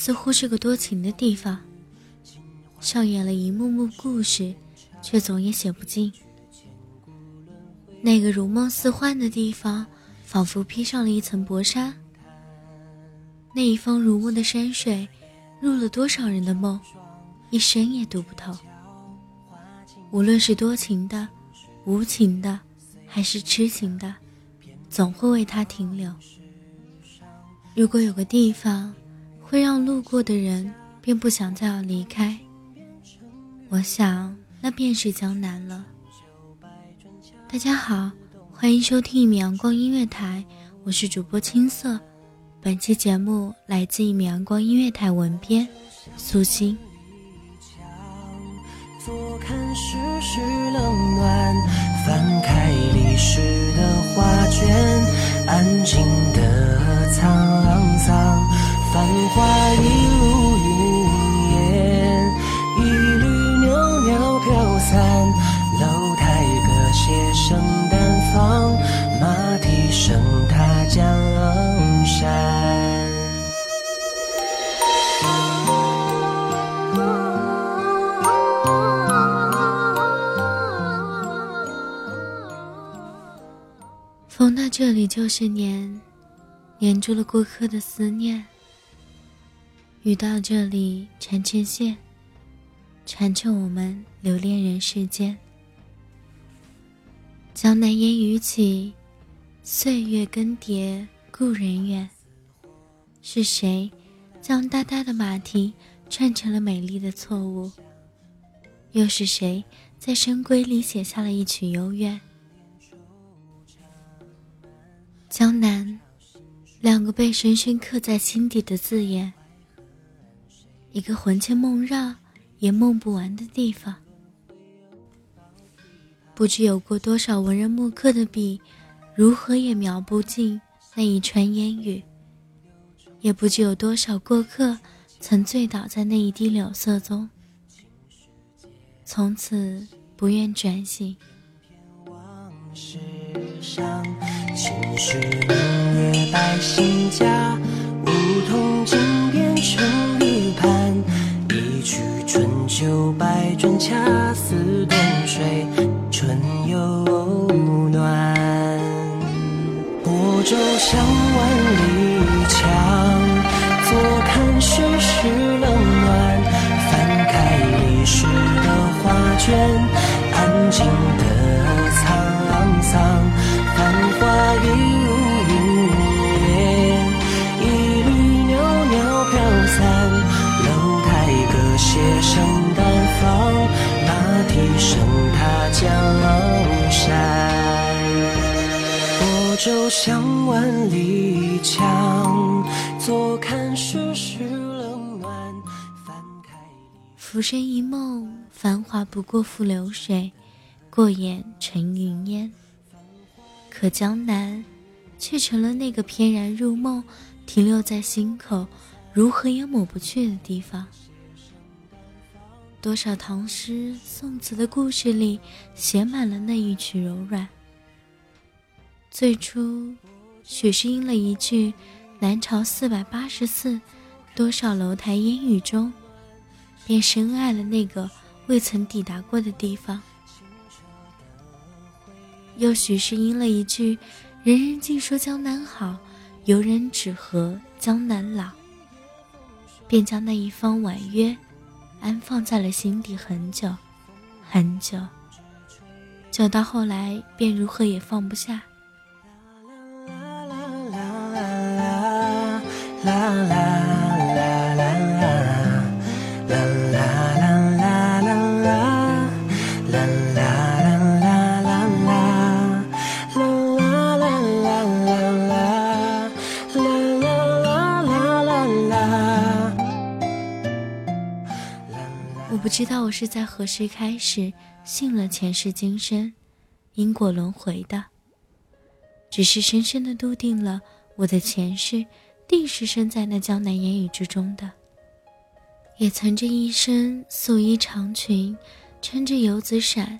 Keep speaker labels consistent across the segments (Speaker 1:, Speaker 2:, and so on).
Speaker 1: 似
Speaker 2: 乎是个多情的地方，上演了一幕幕故事，却总也写不尽。那个如梦似幻的地方，仿佛披上了一层薄纱。那一方如梦的山水，入了多少人的梦，一生也读不透。无论是多情的、无情的，还是痴情的，总会为他停留。如果有个地方会让路过的人便不想再要离开，我想那便是江南了。大家好，欢迎收听一米阳光音乐台，我是主播青色。本期节目来自一米阳光音乐台文编苏欣。
Speaker 1: 坐看世事冷暖，翻开历史的画卷，安静的沧桑，繁华一路云烟，一缕袅袅飘散。楼台歌榭声淡放，马蹄声踏江山。
Speaker 2: 风到这里就是黏，黏住了过客的思念。雨到这里缠成线，缠成我们留恋人世间。江南烟雨起，岁月更迭，故人远。是谁将大大的马蹄串成了美丽的错误？又是谁在深闺里写下了一曲幽怨？江南，两个被深深刻在心底的字眼，一个魂牵梦绕也梦不完的地方。不知有过多少文人墨客的笔，如何也描不尽那一川烟雨；也不知有多少过客曾醉倒在那一滴柳色中，从此不愿转醒。
Speaker 1: 世上，青史明月百姓家，梧桐春恰似冬水，春又暖。泊舟向万里墙，坐看世事冷暖。翻开历史的画卷，安静的沧桑，繁华一如云烟，一缕袅袅飘散，楼台歌榭声。马蹄声踏江山。泊舟向万里江，坐看世事冷暖。
Speaker 2: 浮生一梦，繁华不过付流水，过眼成云烟。可江南，却成了那个翩然入梦，停留在心口，如何也抹不去的地方。多少唐诗宋词的故事里，写满了那一曲柔软。最初，许是因了一句“南朝四百八十寺，多少楼台烟雨中”，便深爱了那个未曾抵达过的地方。又许是因了一句“人人尽说江南好，游人只合江南老”，便将那一方婉约安放在了心底很久，很久，久到后来便如何也放不下。
Speaker 1: 啦啦。
Speaker 2: 不知道我是在何时开始信了前世今生、因果轮回的，只是深深的笃定了我的前世定是生在那江南烟雨之中的。也曾这一身素衣长裙，撑着油纸伞，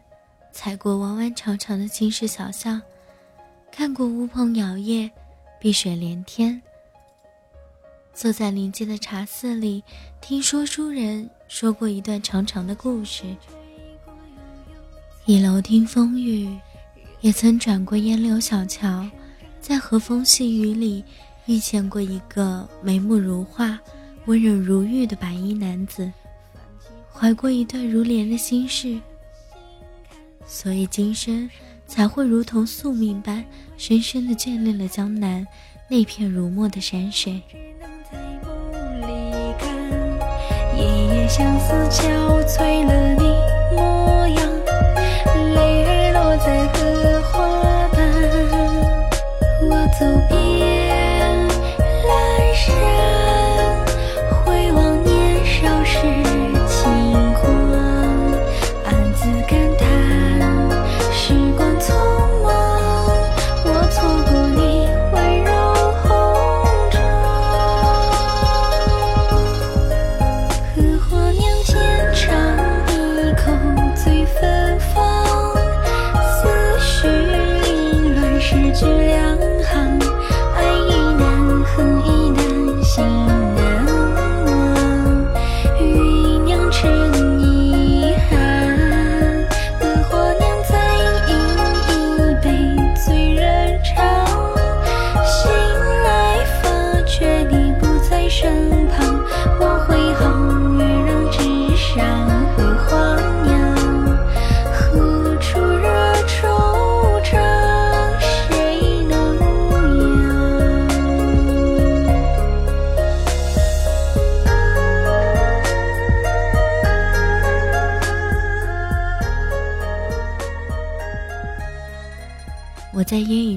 Speaker 2: 踩过弯弯长长的金石小巷，看过乌篷摇曳，碧水连天。坐在临街的茶肆里，听说书人说过一段长长的故事。倚楼听风雨，也曾转过烟柳小桥，在和风细雨里遇见过一个眉目如画、温柔如玉的白衣男子，怀过一段如莲的心事。所以今生才会如同宿命般，深深的眷恋了江南那片如墨的山水。
Speaker 3: 相思憔悴了你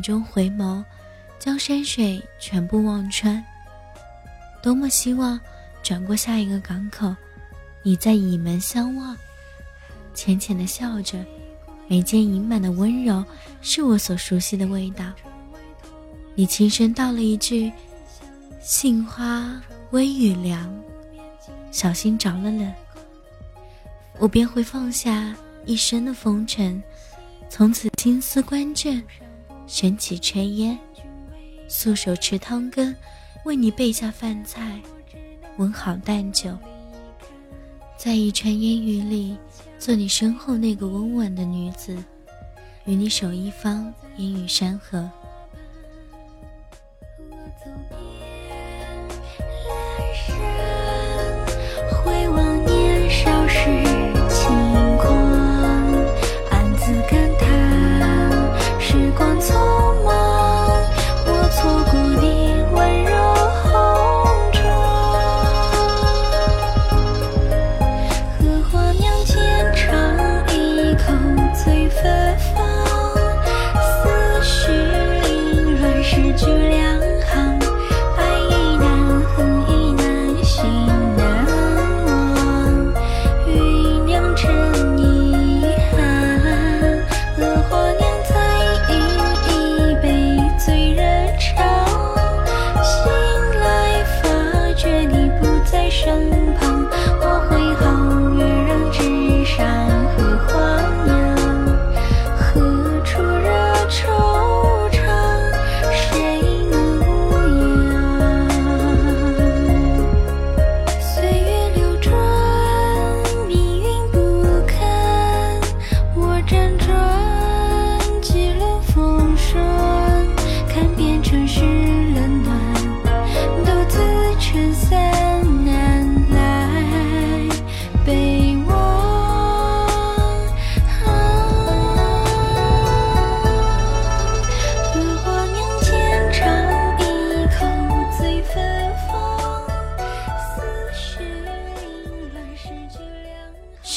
Speaker 2: 中回眸，将山水全部望穿。多么希望转过下一个港口，你在倚门相望，浅浅的笑着，眉间盈满的温柔是我所熟悉的味道。你轻声道了一句：“杏花微雨凉，小心着了冷。”我便会放下一身的风尘，从此青丝关卷，悬起炊烟，素手持汤羹，为你备下饭菜，温好淡酒，在一川烟雨里，做你身后那个温婉的女子，与你守一方烟雨山河。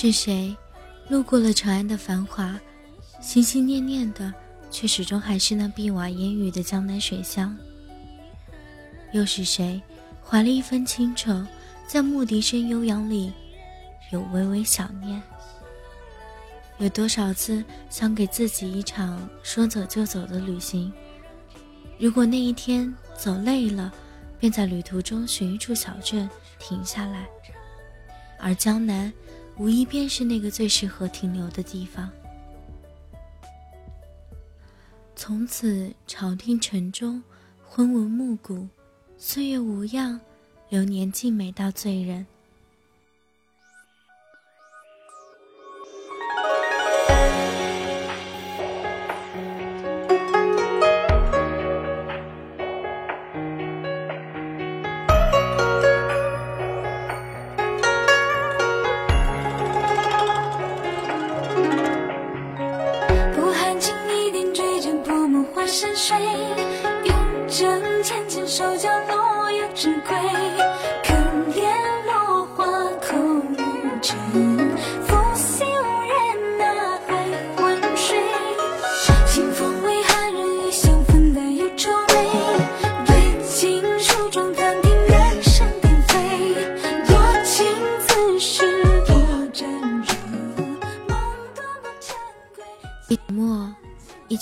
Speaker 2: 是谁路过了长安的繁华，心心念念的却始终还是那碧瓦烟雨的江南水乡？又是谁怀了一份清愁，在牧笛声悠扬里，有微微想念？有多少次想给自己一场说走就走的旅行？如果那一天走累了，便在旅途中寻一处小镇停下来，而江南无疑便是那个最适合停留的地方。从此朝廷城中昏文暮鼓，岁月无恙，流年静美到醉人。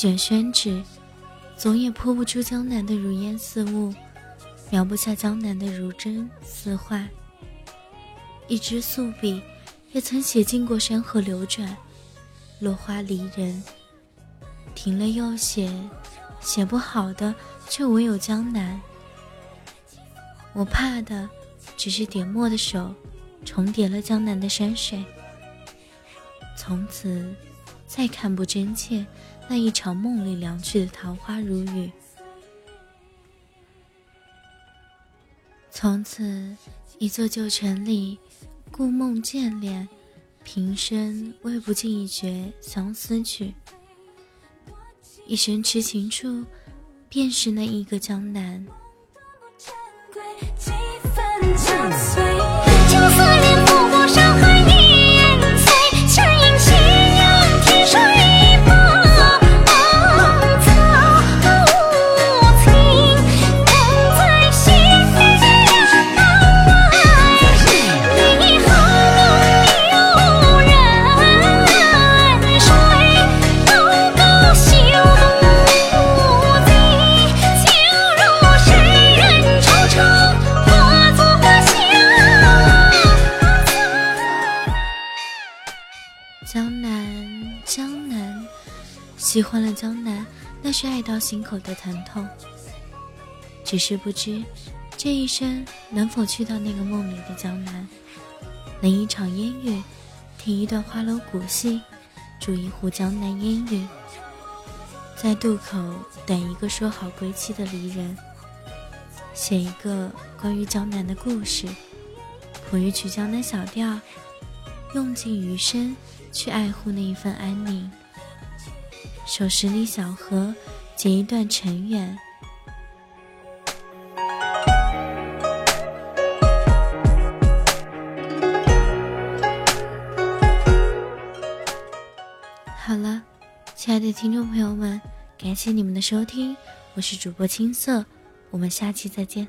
Speaker 2: 卷宣纸，总也泼不出江南的如烟似雾，描不下江南的如真似幻。一支素笔，也曾写尽过山河流转，落花离人。停了又写，写不好的，却唯有江南。我怕的，只是点墨的手，重叠了江南的山水。从此，再看不真切。那一场梦里凉去的桃花如雨，从此一座旧城里，故梦渐敛，平生未不尽一绝相思曲。一生痴情处，便是那一个江南。喜欢了江南，那是爱到心口的疼痛。只是不知，这一生能否去到那个梦里的江南，淋一场烟雨，听一段花楼古戏，煮一壶江南烟雨，在渡口等一个说好归期的离人，写一个关于江南的故事，谱一曲江南小调，用尽余生去爱护那一份安宁。守十里小河，结一段尘缘。好了，亲爱的听众朋友们，感谢你们的收听，我是主播青色，我们下期再见。